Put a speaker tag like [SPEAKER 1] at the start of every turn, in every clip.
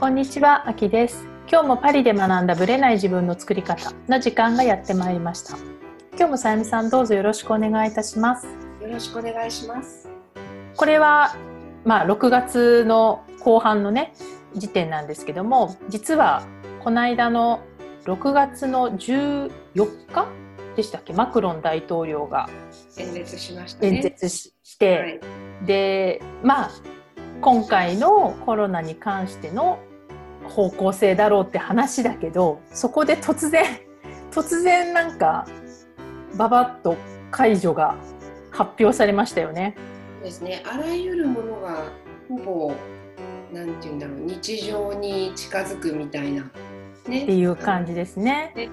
[SPEAKER 1] こんにちは、あきです。今日もパリで学んだブレない自分の作り方の時間がやってまいりました。今日もさゆみさんどうぞよろしくお願いいたします。
[SPEAKER 2] よろしくお願いします。
[SPEAKER 1] これはまあ6月の後半のね時点なんですけども、実はこの間の6月の14日でしたっけ、マクロン大統領が
[SPEAKER 2] 演説しましたね。
[SPEAKER 1] 演説しして、
[SPEAKER 2] はい、
[SPEAKER 1] でまあ今回のコロナに関しての方向性だろうって話だけどそこで突然 突然なんかババッと解除が発表されましたよね。
[SPEAKER 2] そうですね。あらゆるものがほぼなんて言うんだろう日常に近づくみたいなね。
[SPEAKER 1] っていう感じですね。
[SPEAKER 2] ね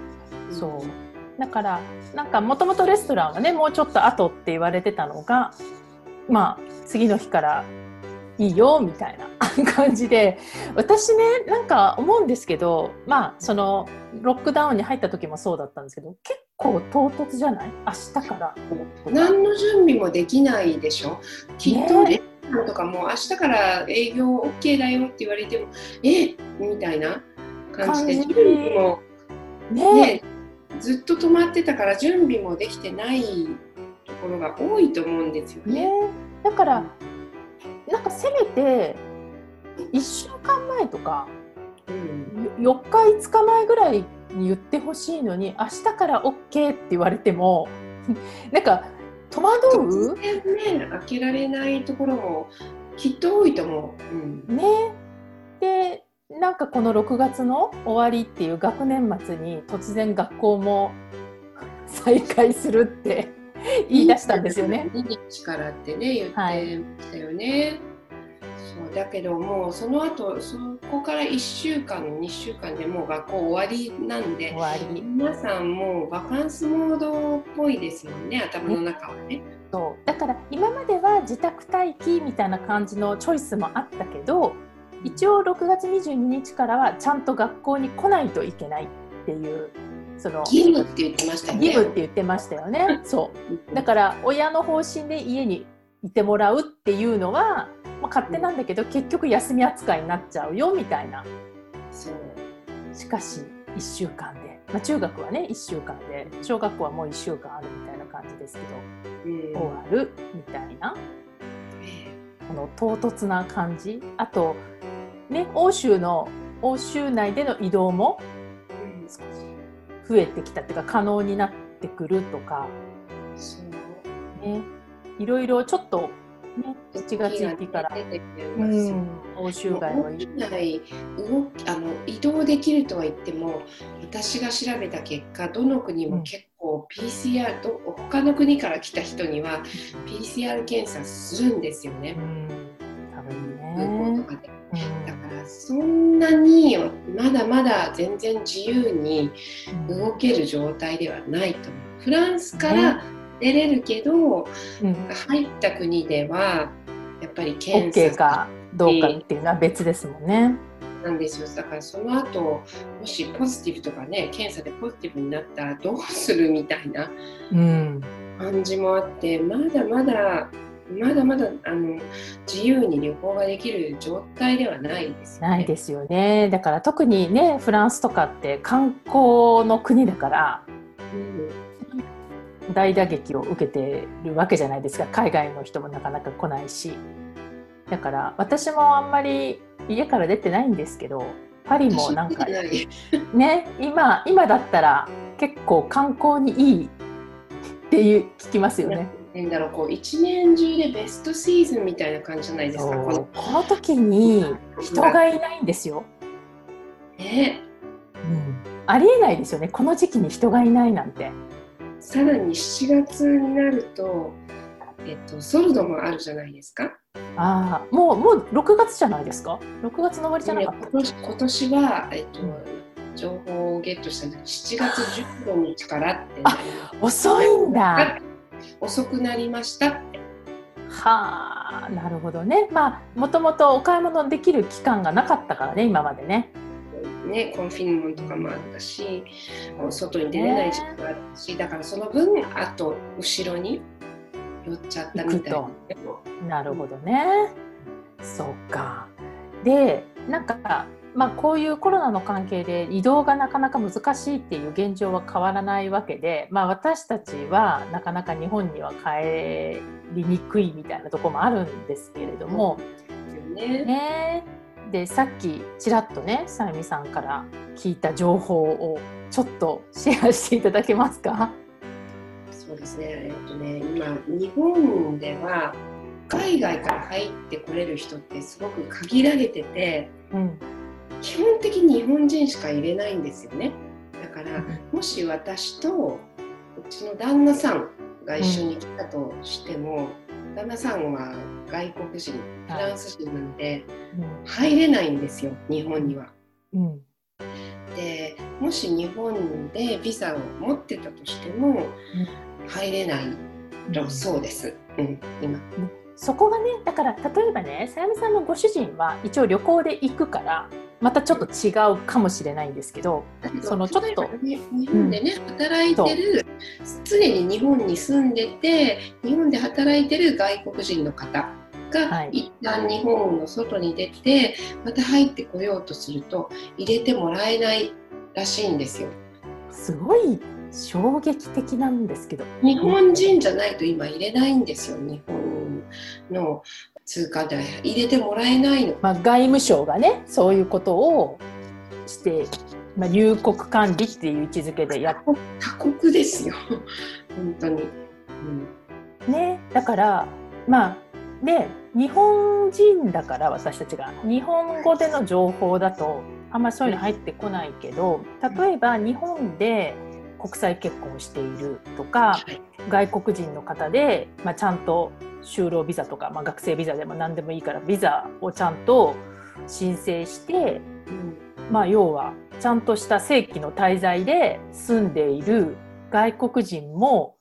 [SPEAKER 1] そうだからなんかもともとレストランはねもうちょっと後って言われてたのがまあ次の日からいいよみたいな 感じで私ねなんか思うんですけどまあそのロックダウンに入った時もそうだったんですけど結構唐突じゃない？明日から。
[SPEAKER 2] 何の準備もできないでしょ？きっとレストランとかも明日から営業 OK だよって言われてもえ？みたいな感じで準備も
[SPEAKER 1] ね。
[SPEAKER 2] ねずっと止まってたから準備もできてないところが多いと思うんですよね。
[SPEAKER 1] ね。だからなんかせめて1週間前とか
[SPEAKER 2] うん
[SPEAKER 1] 4日5日前ぐらいに言ってほしいのに明日から OK って言われても なんか戸惑う？
[SPEAKER 2] 突然ね開けられないところもきっと多いと思う。うん
[SPEAKER 1] ねでなんかこの6月の終わりっていう学年末に突然学校も 再開するって言い出したんですよね。
[SPEAKER 2] 2日からってね言ってま
[SPEAKER 1] はい
[SPEAKER 2] したよね。そうだけどもうその後そこから1週間2週間でもう学校終わりなんで
[SPEAKER 1] 終わり
[SPEAKER 2] 皆さんもうバカンスモードっぽいですもんね頭の中はね。
[SPEAKER 1] そうだから今までは自宅待機みたいな感じのチョイスもあったけど一応6月22日からはちゃんと学校に来ないといけないっていうその
[SPEAKER 2] 義務って言ってましたよね。
[SPEAKER 1] 義務って言ってましたよね。そう だから親の方針で家にいてもらうっていうのは、まあ、勝手なんだけど結局休み扱いになっちゃうよみたいな。
[SPEAKER 2] そう。
[SPEAKER 1] しかし1週間で、まあ、中学はね1週間で。小学校はもう1週間あるみたいな感じですけ
[SPEAKER 2] うん。
[SPEAKER 1] ど終わるみたいな。
[SPEAKER 2] え
[SPEAKER 1] この唐突な感じ。あとね欧州の欧州内での移動も
[SPEAKER 2] えうん。
[SPEAKER 1] 少し増えてきたっていうか可能になってくるとか。
[SPEAKER 2] そう。
[SPEAKER 1] ね。いろいろちょっとね7月1日から、欧州外の
[SPEAKER 2] 屋内動きあの移動できるとは言っても私が調べた結果どの国も結構 PCR ど他の国から来た人には PCR 検査するんですよね。
[SPEAKER 1] う、ん。多分
[SPEAKER 2] だからそんなにまだまだ全然自由に動ける状態ではないと思う。フランスから出れるけど、
[SPEAKER 1] うん、
[SPEAKER 2] 入った国ではやっぱり
[SPEAKER 1] OK
[SPEAKER 2] 検査
[SPEAKER 1] かどうかっていうのは別ですもんね。
[SPEAKER 2] なんですよだからその後もしポジティブとかね検査でポジティブになったらどうするみたいな
[SPEAKER 1] うん、
[SPEAKER 2] 感じもあってまだまだまだまだあの自由に旅行ができる状態ではないですよね。
[SPEAKER 1] ないですよね。だから特にねフランスとかって観光の国だから
[SPEAKER 2] うん
[SPEAKER 1] 大打撃を受けてるわけじゃないですか海外の人もなかなか来ないしだから私もあんまり家から出てないんですけどパリもなんか ね今今だったら結構観光にいいっていう聞きますよね。
[SPEAKER 2] なんだろうこう一年中でベストシーズンみたいな感じじゃないですか。この
[SPEAKER 1] この時に人がいないんですよ。
[SPEAKER 2] ね、
[SPEAKER 1] うん、ありえないですよねこの時期に人がいないなんて。
[SPEAKER 2] さらに7月になると、えっと、ソルドもあるじゃないですか？
[SPEAKER 1] ああもうもう6月じゃないですか？6月の終わりじゃなかった？
[SPEAKER 2] 今年今年は、えっと、情報をゲットしたのが7月15日からってなり
[SPEAKER 1] 遅いんだ。
[SPEAKER 2] 遅くなりましたって。
[SPEAKER 1] はあなるほどね。まあもともとお買い物できる期間がなかったからね今までね
[SPEAKER 2] ね、コンフィンモンとかもあったし、外に出れない時期があったし、だからその分、あと後ろに寄っちゃったみたいな。
[SPEAKER 1] なるほどね。そうか。でなんかまあ、こういうコロナの関係で移動がなかなか難しいっていう現状は変わらないわけで、まあ、私たちはなかなか日本には帰りにくいみたいなところもあるんですけれども、
[SPEAKER 2] ね。
[SPEAKER 1] ねでさっきちらっとねさゆみさんから聞いた情報をちょっとシェアしていただけますか？
[SPEAKER 2] そうですね、えっとね、今、日本では海外から入ってこれる人ってすごく限られてて、
[SPEAKER 1] うん。
[SPEAKER 2] 基本的に日本人しか入れないんですよね。だから、もし私とうちの旦那さんが一緒に来たとしても、旦那さんは外国人、フランス人なんで入れないんですよ、日本には。
[SPEAKER 1] うん。
[SPEAKER 2] でもし日本でビザを持ってたとしても入れないとそうです、うん、今。
[SPEAKER 1] そこがねだから例えばねさゆみさんのご主人は一応旅行で行くからまたちょっと違うかもしれないんですけどそのちょっと
[SPEAKER 2] ね日本でね、働いてる常に日本に住んでて日本で働いてる外国人の方が、
[SPEAKER 1] はい
[SPEAKER 2] 一旦日本の外に出てまた入ってこようとすると入れてもらえないらしいんですよ。
[SPEAKER 1] すごい衝撃的なんですけど。
[SPEAKER 2] 日本人じゃないと今入れないんですよ日本の通貨で入れてもらえないの。
[SPEAKER 1] まあ、外務省がねそういうことをして、まあ、入国管理っていう位置づけでやっ
[SPEAKER 2] 他国ですよ本当に。うん
[SPEAKER 1] ねだからまあね日本人だから私たちが日本語での情報だとあんまりそういうの入ってこないけど例えば日本で国際結婚しているとか外国人の方で、まあ、ちゃんと就労ビザとか、まあ、学生ビザでも何でもいいからビザをちゃんと申請して、
[SPEAKER 2] うん
[SPEAKER 1] まあ、要はちゃんとした正規の滞在で住んでいる外国人も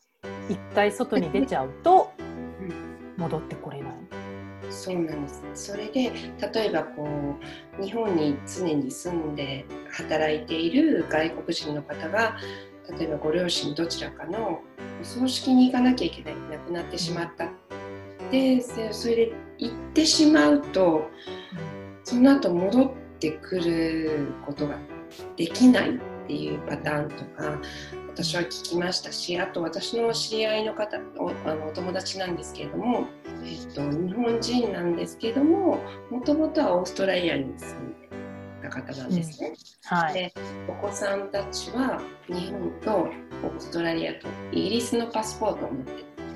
[SPEAKER 1] 一回外に出ちゃうと戻ってこれない。
[SPEAKER 2] そうなんです。それで例えばこう日本に常に住んで働いている外国人の方が例えばご両親どちらかのお葬式に行かなきゃいけない亡くなってしまった。でせそれで行ってしまうとその後戻ってくることができないっていうパターンとか私は聞きましたしあと私の知り合いの方おあのお友達なんですけれども、えっと、日本人なんですけれどももともとはオーストラリアに住んでた方なんですね。
[SPEAKER 1] はい、
[SPEAKER 2] でお子さんたちは日本とオーストラリアとイギリスのパスポートを持って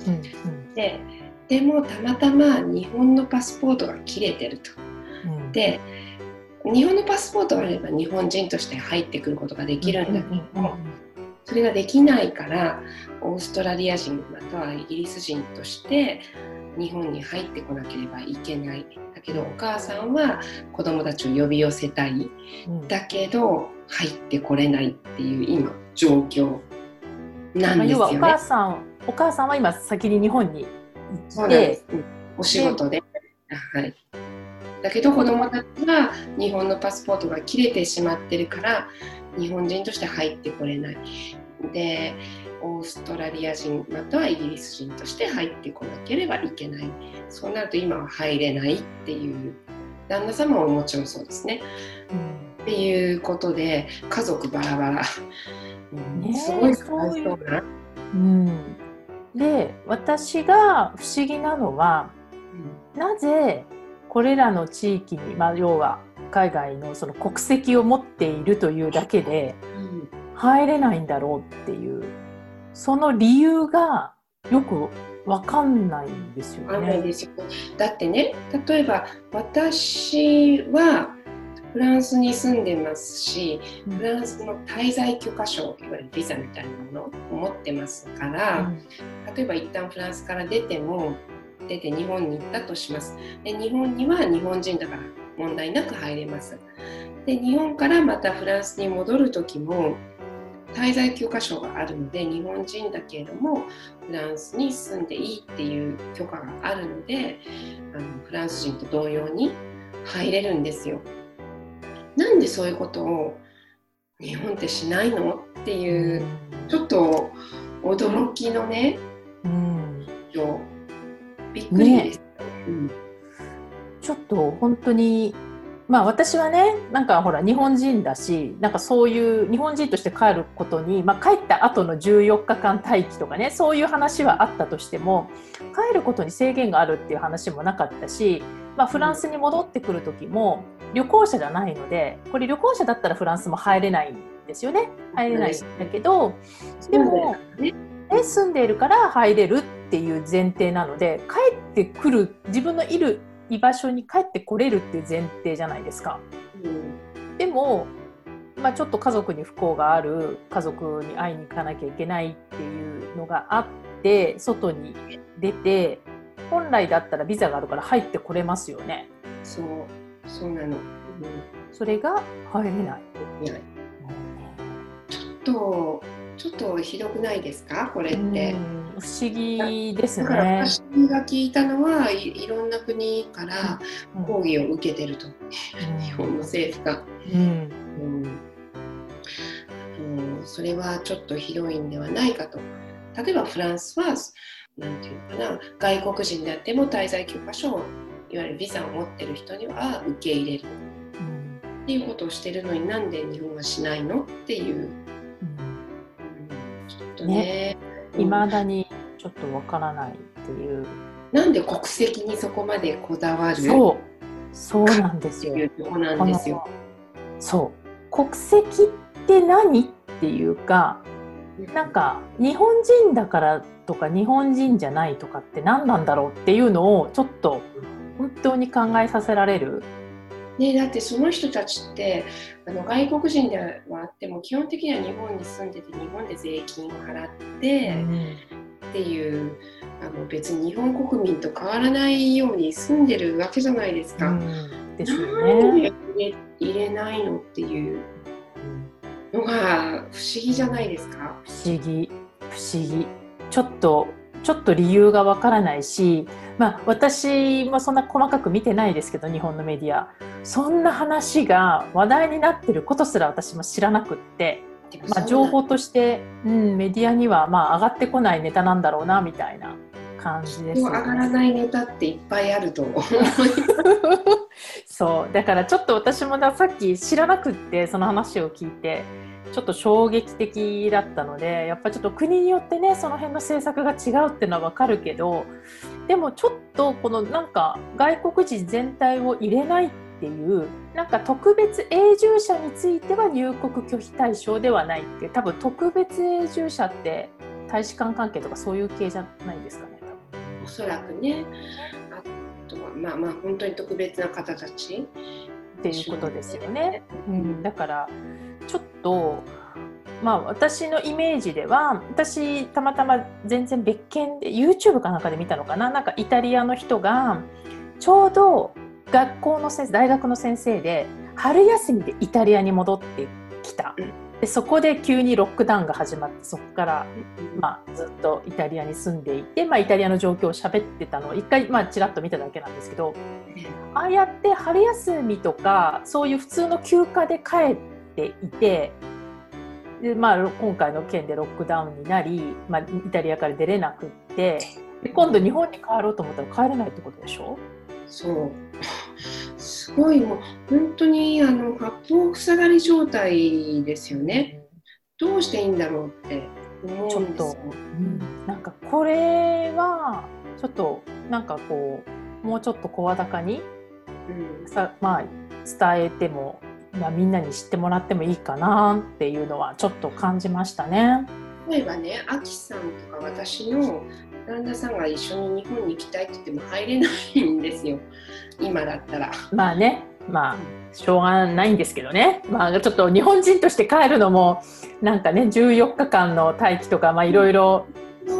[SPEAKER 1] うんうん。
[SPEAKER 2] てでもたまたま日本のパスポートが切れてると。
[SPEAKER 1] うん、
[SPEAKER 2] で日本のパスポートがあれば日本人として入ってくることができるんだ。けども、それができないからオーストラリア人またはイギリス人として日本に入ってこなければいけない。だけどお母さんは子供たちを呼び寄せたい。
[SPEAKER 1] うん。
[SPEAKER 2] だけど入ってこれないっていう今状況なん
[SPEAKER 1] まあ、
[SPEAKER 2] ですよね。
[SPEAKER 1] 要はお母さんお母さんは今先に日本に
[SPEAKER 2] そうです、うんお仕事で。はい、だけど子供たちは日本のパスポートが切れてしまってるから日本人として入ってこれない。でオーストラリア人またはイギリス人として入ってこなければいけない。そうなると今は入れないっていう旦那様ももちろんそうですね。
[SPEAKER 1] うん
[SPEAKER 2] っていうことで家族バラバラ、うん
[SPEAKER 1] ねえ
[SPEAKER 2] すごいかわいそうな。
[SPEAKER 1] うんで私が不思議なのはなぜこれらの地域に、まあ、要は海外のその国籍を持っているというだけで入れないんだろうっていうその理由がよくわかんないんですよね。
[SPEAKER 2] だってね例えば私はフランスに住んでますし
[SPEAKER 1] うん。
[SPEAKER 2] フランスの滞在許可証いわゆるビザみたいなものを持ってますから、例えば一旦フランスから出ても出て日本に行ったとします。で日本には日本人だから問題なく入れます。で日本からまたフランスに戻る時も滞在許可証があるので日本人だけれどもフランスに住んでいいっていう許可があるのであのフランス人と同様に入れるんですよ。なんでそういうことを日本ってしないの？っていうちょっと驚きのね
[SPEAKER 1] うん。
[SPEAKER 2] 状びっくりです。うん
[SPEAKER 1] ちょっと本当にまあ私はねなんかほら日本人だしなんかそういう日本人として帰ることに、まあ、帰った後の14日間待機とかねそういう話はあったとしても帰ることに制限があるっていう話もなかったし、まあ、フランスに戻ってくる時も旅行者じゃないのでこれ旅行者だったらフランスも入れないんですよね入れないんだけどでも、ね、住んでいるから入れるっていう前提なので帰ってくる自分のいる居場所に帰ってこれるっていう前提じゃないですか。うん、でも、まあ、ちょっと家族に不幸がある家族に会いに行かなきゃいけないっていうのがあって外に出て本来だったらビザがあるから入ってこれますよね。
[SPEAKER 2] そうそうなの、うん、
[SPEAKER 1] それが入れない。
[SPEAKER 2] ちょっとちょっとひどくないですか？これって。
[SPEAKER 1] 不思議ですね。
[SPEAKER 2] だから私が聞いたのはいいろんな国から抗議を受けてると、うん、日本の政府が。うん、うん、それはちょっとひどいんではないかと。例えばフランスはなんていうかな。外国人であっても滞在許可証いわゆるビザを持ってる人には受け入れる、うん、っていうことをしてるのになんで日本はしないのっていう。
[SPEAKER 1] とね。いま、だにちょっとわからないっていう。
[SPEAKER 2] なんで国籍にそこまでこだわる
[SPEAKER 1] そう。そうなんですよ。
[SPEAKER 2] そうなんですよ。
[SPEAKER 1] そう。国籍って何っていうかなんか日本人だからとか日本人じゃないとかって何なんだろうっていうのをちょっと本当に考えさせられる？
[SPEAKER 2] ね、だってその人たちってあの外国人ではあっても基本的には日本に住んでて日本で税金を払って、うん、っていうあの別に日本国民と変わらないように住んでるわけじゃないですか。うん、ですよね。入れ入れないのっていうのが不思議じゃないですか。
[SPEAKER 1] 不思議不思議ちょっとちょっと理由がわからないし、まあ、私もそんな細かく見てないですけど日本のメディア。そんな話が話題になってることすら私も知らなくって、まあ、情報として、うん、メディアにはまあ上がってこないネタなんだろうなみたいな感じです、ね、
[SPEAKER 2] 上がらないネタっていっぱいあると思う。
[SPEAKER 1] そう。だからちょっと私もさっき知らなくってその話を聞いてちょっと衝撃的だったのでやっぱちょっと国によってねその辺の政策が違うっていうのは分かるけどでもちょっとこのなんか外国人全体を入れないっていうなんか特別永住者については入国拒否対象ではないっていう多分特別永住者って大使館関係とかそういう系じゃないですかね
[SPEAKER 2] おそらくね。あとはまあまあ本当に特別な方たち。
[SPEAKER 1] っていうことですよね。うん、だからちょっとまあ私のイメージでは私たまたま全然別件で YouTube かなんかで見たのかな？なんかイタリアの人がちょうど学校の先生大学の先生で春休みでイタリアに戻ってきた。でそこで急にロックダウンが始まってそこから、まあ、ずっとイタリアに住んでいて、まあ、イタリアの状況を喋ってたの。を一回、まあ、ちらっと見ただけなんですけどああやって春休みとかそういう普通の休暇で帰っていてで、まあ、今回の件でロックダウンになり、まあ、イタリアから出れなくってで今度日本に帰ろうと思ったら帰れないってことでしょ？
[SPEAKER 2] そうすごいもう本当にあの八方塞がり状態ですよね。どうしていいんだろうって思うんですよ。
[SPEAKER 1] うん、なんかこれはちょっとなんかこうもうちょっと声高に、うん、さまあ伝えても、まあ、みんなに知ってもらってもいいかなっていうのはちょっと感じましたね。
[SPEAKER 2] 例えばね、あきさんとか私の旦那さんが一緒に日本に行きたいって言っても入れないんですよ。今だったら。
[SPEAKER 1] まあね。まあしょうがないんですけどね、まあ、ちょっと日本人として帰るのもなんかね14日間の待機とかいろいろ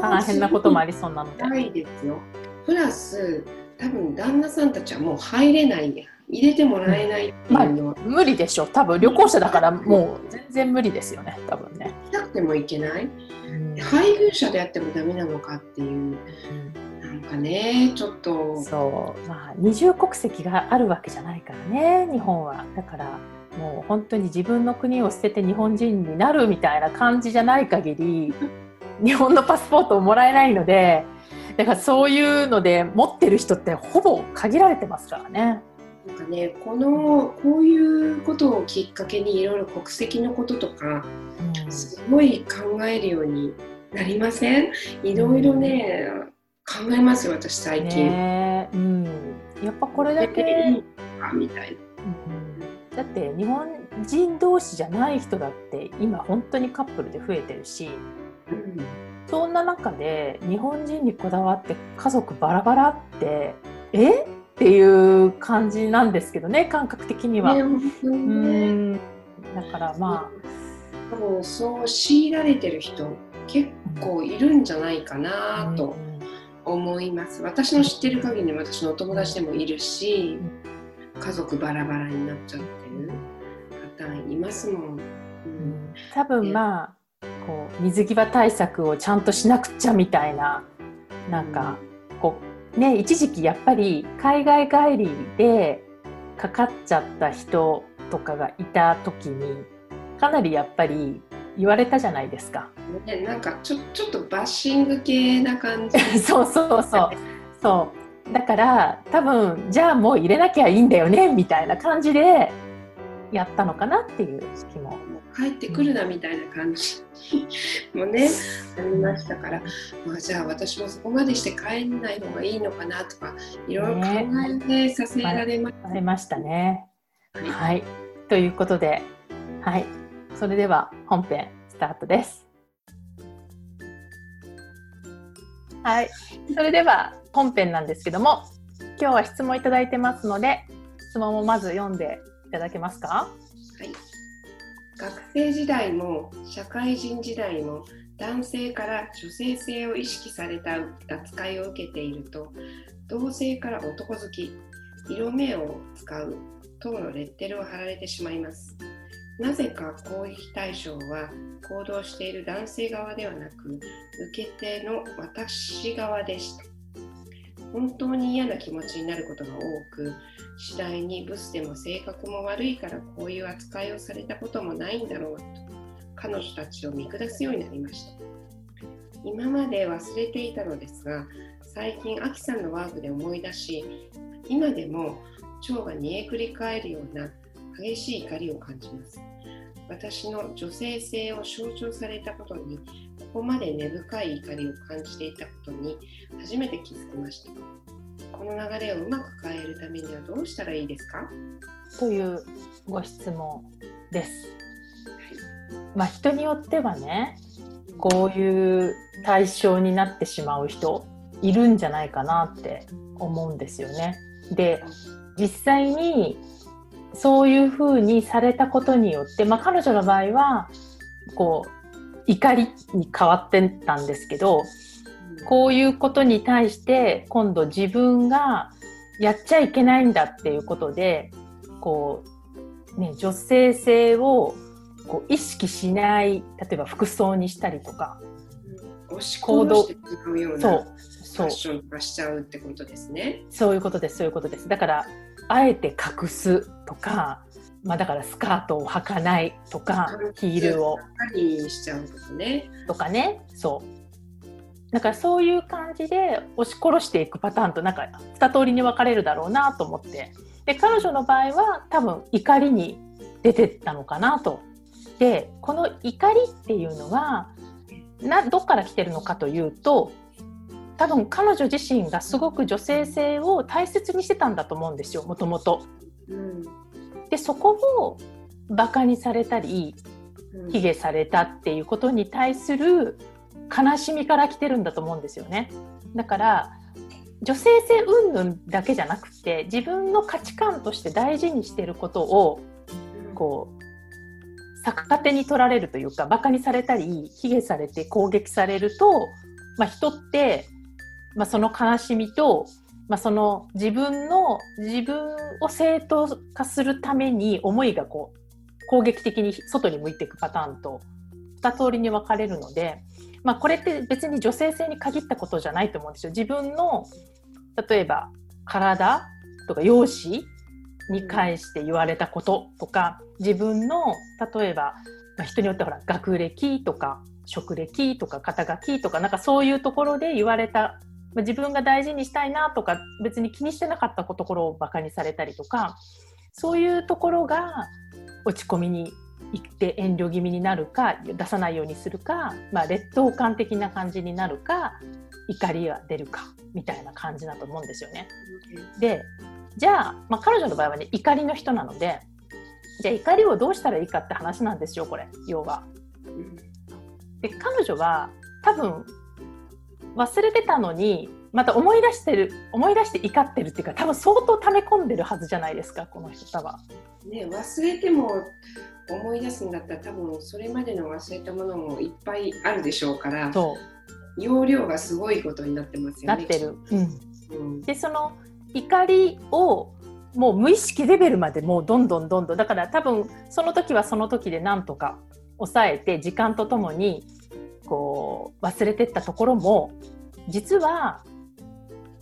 [SPEAKER 1] 大変なこともありそうなので。
[SPEAKER 2] ないですよ。プラス多分旦那さんたちはもう入れない入れてもらえない
[SPEAKER 1] まあ、無理でしょ多分旅行者だからもう全然無理ですよね。多分ね。
[SPEAKER 2] 行きたくても行けない、配偶者であってもダメなのかっていう、なんかねちょっと。
[SPEAKER 1] そう。まあ二重国籍があるわけじゃないからね日本は。だからもう本当に自分の国を捨てて日本人になるみたいな感じじゃない限り 日本のパスポートをもらえないのでだからそういうので持ってる人ってほぼ限られてますからね。
[SPEAKER 2] なんかねこのこういうことをきっかけにいろいろ国籍のこととかすごい考えるようになりません？いろいろね、考えますよ私最近、
[SPEAKER 1] ねうん、やっぱこれだけ
[SPEAKER 2] みたい
[SPEAKER 1] だって日本人同士じゃない人だって今本当にカップルで増えてるし、うん、そんな中で日本人にこだわって家族バラバラってえ？っていう感じなんですけどね感覚的には。ね、うんだからま
[SPEAKER 2] あ、もうそう強いられてる人結構いるんじゃないかなと思います。私の知ってる限り私のお友達でもいるし家族バラバラになっちゃってる方いますもん。うん、
[SPEAKER 1] 多分まあこう水際対策をちゃんとしなくちゃみたいななんかこうね一時期やっぱり海外帰りでかかっちゃった人とかがいた時にかなりやっぱり言われたじゃないですか。
[SPEAKER 2] ね、なんかちょちょっとバッシング系な感じ。
[SPEAKER 1] そうそうそう。そうだから多分じゃあもう入れなきゃいいんだよねみたいな感じでやったのかなっていう気も。
[SPEAKER 2] 帰ってくるなみたいな感じ。もね、ありましたから、まあ、じゃあ私もそこまでして帰んない方がいいのかなとかいろいろ考えさせられました、
[SPEAKER 1] ね、ましたね。はい、はい、ということで、はい、それでは本編スタートです。はい、それでは本編なんですけども、今日は質問いただいてますので、質問をまず読んでいただけますか？は
[SPEAKER 2] い。学生時代も社会人時代も男性から女性性を意識された扱いを受けていると同性から男好き色目を使う等のレッテルを貼られてしまいます。なぜか攻撃対象は行動している男性側ではなく受け手の私側でした。本当に嫌な気持ちになることが多く次第にブスでも性格も悪いからこういう扱いをされたこともないんだろうと彼女たちを見下すようになりました。今まで忘れていたのですが最近アキさんのワークで思い出し今でも腸が煮えくり返るような激しい怒りを感じます。私の女性性を象徴されたことにここまで根深い怒りを感じていたことに初めて気づきましたこの流れをうまく変えるためにはどうしたらいいですか？
[SPEAKER 1] というご質問です。はい、まあ、人によってはねこういう対象になってしまう人いるんじゃないかなって思うんですよね。で実際にそういうふうにされたことによって、まあ、彼女の場合はこう怒りに変わってたんですけどこういうことに対して今度自分がやっちゃいけないんだっていうことでこう、ね、女性性をこう意識しない例えば服装にしたりとか、
[SPEAKER 2] 行動してうようなそうファッション化しちゃうってことですね。
[SPEAKER 1] そういうことですそういうことです。だからあえて隠すとか、まあ、だからスカートを履かないとかヒールを。
[SPEAKER 2] しちゃうとかね。
[SPEAKER 1] とかねそうだからそういう感じで押し殺していくパターンとなんか2通りに分かれるだろうなと思ってで彼女の場合は多分怒りに出てったのかなと。でこの怒りっていうのはなどっから来てるのかというと多分彼女自身がすごく女性性を大切にしてたんだと思うんですよもともと。でそこをバカにされたり卑下されたっていうことに対する悲しみから来てるんだと思うんですよね。だから女性性云々だけじゃなくて自分の価値観として大事にしてることをこう逆手に取られるというかバカにされたり卑下されて攻撃されると、まあ、人って、まあ、その悲しみと、まあ、その自分の自分を正当化するために思いがこう攻撃的に外に向いていくパターンと2通りに分かれるのでまあ、これって別に女性性に限ったことじゃないと思うんですよ。自分の例えば体とか容姿に関して言われたこととか自分の例えば、まあ、人によってほら学歴とか職歴とか肩書きとかなんかそういうところで言われたまあ、自分が大事にしたいなとか別に気にしてなかったところをバカにされたりとかそういうところが落ち込みに行って遠慮気味になるか出さないようにするか、まあ、劣等感的な感じになるか怒りが出るかみたいな感じだと思うんですよね。でじゃあ、まあ、彼女の場合はね怒りの人なのでじゃあ怒りをどうしたらいいかって話なんですよこれ要は。で彼女は多分忘れてたのにまた思い出してる思い出して怒ってるっていうか多分相当溜め込んでるはずじゃないですかこの人は。
[SPEAKER 2] ね忘れても思い出すんだったら多分それまでの忘れたものもいっぱいあるでしょうから容量がすごいことになってますよ
[SPEAKER 1] ね。なってる。うん、うん、でその怒りをもう無意識レベルまでもうどんどんどんどんだから多分その時はその時でなんとか抑えて時間とともにこう忘れてったところも実は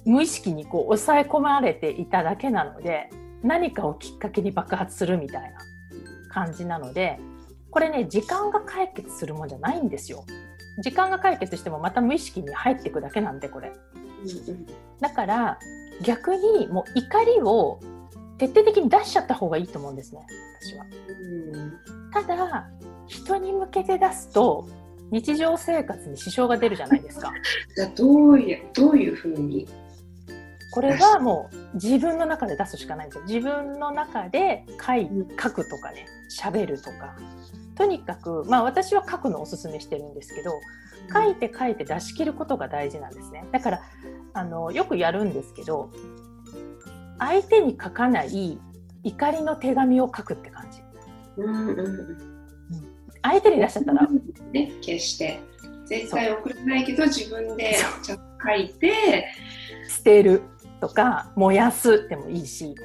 [SPEAKER 1] 無意識にこう抑え込まれていただけなので何かをきっかけに爆発するみたいな感じなのでこれね時間が解決するもんじゃないんですよ。時間が解決してもまた無意識に入っていくだけなんでこれ。だから逆にもう怒りを徹底的に出しちゃった方がいいと思うんですね私は。ただ人に向けて出すと日常生活に支障が出るじゃないですか。
[SPEAKER 2] じゃどういうどういうふうに？
[SPEAKER 1] これはもう自分の中で出すしかないんですよ。自分の中で書い書くとかね喋るとかとにかくまあ私は書くのをおすすめしてるんですけど書いて書いて出し切ることが大事なんですね。だからあのよくやるんですけど相手に書かない怒りの手紙を書くって感じ。うんうんうん相手に出しちゃったら。
[SPEAKER 2] ね、消して。絶対送らないけど自分でちゃんと書いて。
[SPEAKER 1] 捨てるとか燃やすでもいいし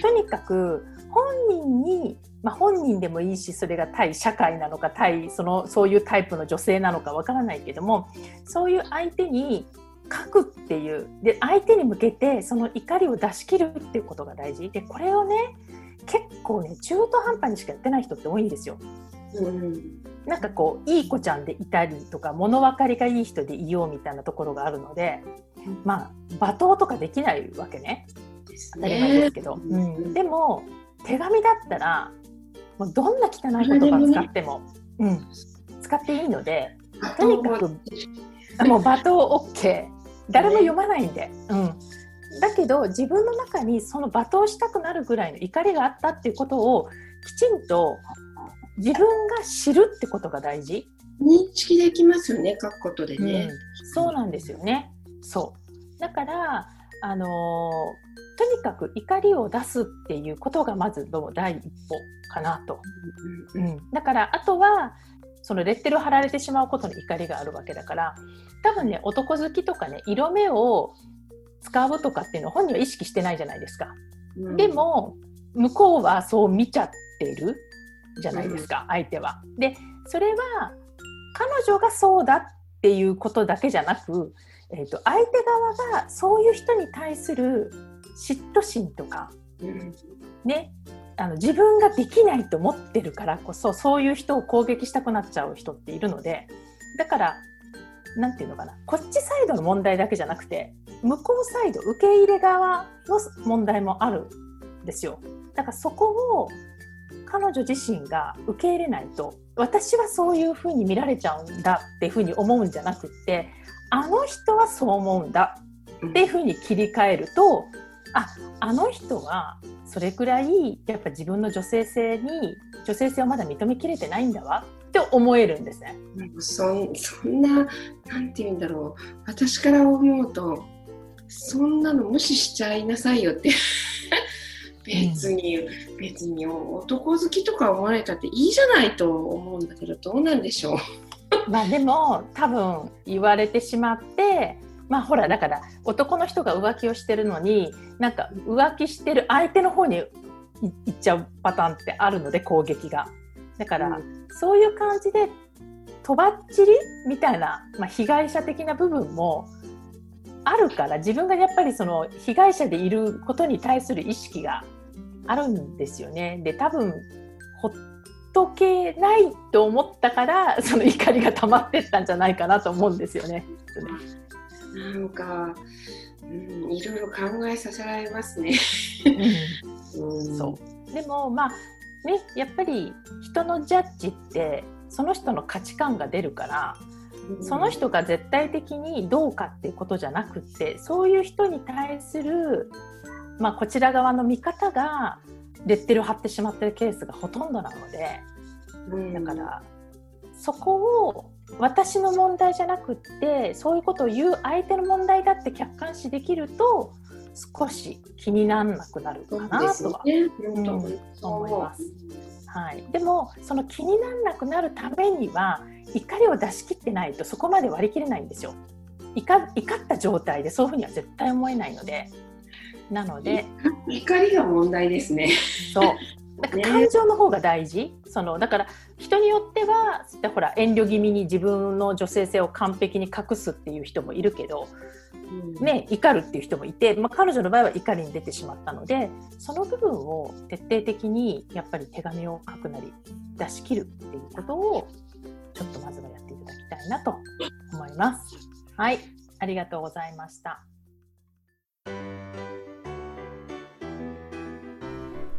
[SPEAKER 1] とにかく本人に、まあ、本人でもいいしそれが対社会なのか対そのそういうタイプの女性なのかわからないけどもそういう相手に書くっていうで相手に向けてその怒りを出し切るっていうことが大事でこれをね結構ね中途半端にしかやってない人って多いんですよ。うん、なんかこういい子ちゃんでいたりとか物分かりがいい人でいようみたいなところがあるのでまあ罵倒とかできないわけね。当たり前ですけど、うん、でも手紙だったらもうどんな汚い言葉使っても、うん、使っていいのでとにかくもう罵倒 OK 誰も読まないんで、うん、だけど自分の中にその罵倒したくなるぐらいの怒りがあったっていうことをきちんと自分が知るってことが大事。
[SPEAKER 2] 認識できますよね書くことでね、
[SPEAKER 1] うん、そうなんですよね。そう。だからあのー、とにかく怒りを出すっていうことがまず第一歩かなと、うん、うん、だからあとはそのレッテル貼られてしまうことに怒りがあるわけだから多分ね男好きとかね色目を使うとかっていうのは本人は意識してないじゃないですか、うん、でも向こうはそう見ちゃってるじゃないですか、相手は。でそれは彼女がそうだっていうことだけじゃなく、えーと、相手側がそういう人に対する嫉妬心とか、ね、あの自分ができないと思ってるからこそそういう人を攻撃したくなっちゃう人っているのでだから何て言うのかなこっちサイドの問題だけじゃなくて向こうサイド受け入れ側の問題もあるんですよ。だからそこを彼女自身が受け入れないと私はそういうふうに見られちゃうんだっていうふうに思うんじゃなくってあの人はそう思うんだっていうふうに切り替えるとああの人はそれくらいやっぱ自分の女性性に女性性をまだ認めきれてないんだわって思えるんですね。
[SPEAKER 2] そそんななんて言うんだろう私から思うとそんなの無視しちゃいなさいよって別に、うん、別に男好きとか思われたっていいじゃないと思うんだけどどうなんでしょう。
[SPEAKER 1] まあでも多分言われてしまってまあほらだから男の人が浮気をしてるのになんか浮気してる相手の方に行っちゃうパターンってあるので攻撃が。だから、うん、そういう感じでとばっちりみたいな、まあ、被害者的な部分もあるから自分がやっぱりその被害者でいることに対する意識があるんですよね。で多分ほっとけないと思ったから その怒りが溜まってったんじゃないかなと思うんですよね。
[SPEAKER 2] なんか、うん、いろいろ考えさせられますね。
[SPEAKER 1] うん、そうでもまあねやっぱり人のジャッジってその人の価値観が出るから、その人が絶対的にどうかっていうことじゃなくってそういう人に対する、まあ、こちら側の見方がレッテル貼ってしまってるケースがほとんどなので、うん、だからそこを私の問題じゃなくってそういうことを言う相手の問題だって客観視できると少し気にならなくなるかなとは、ね。うん、思います。はい、でもその気にならなくなるためには怒りを出し切ってないとそこまで割り切れないんですよ。怒怒った状態でそういうふうには絶対思えないのでなので
[SPEAKER 2] 怒りが問題ですね。
[SPEAKER 1] そう感情の方が大事、ね、そのだから人によってはほら遠慮気味に自分の女性性を完璧に隠すっていう人もいるけど、うん、ね、怒るっていう人もいて、まあ、彼女の場合は怒りに出てしまったのでその部分を徹底的にやっぱり手紙を書くなり出し切るっていうことをちょっとまずはやっていただきたいなと思います。はい、ありがとうございました。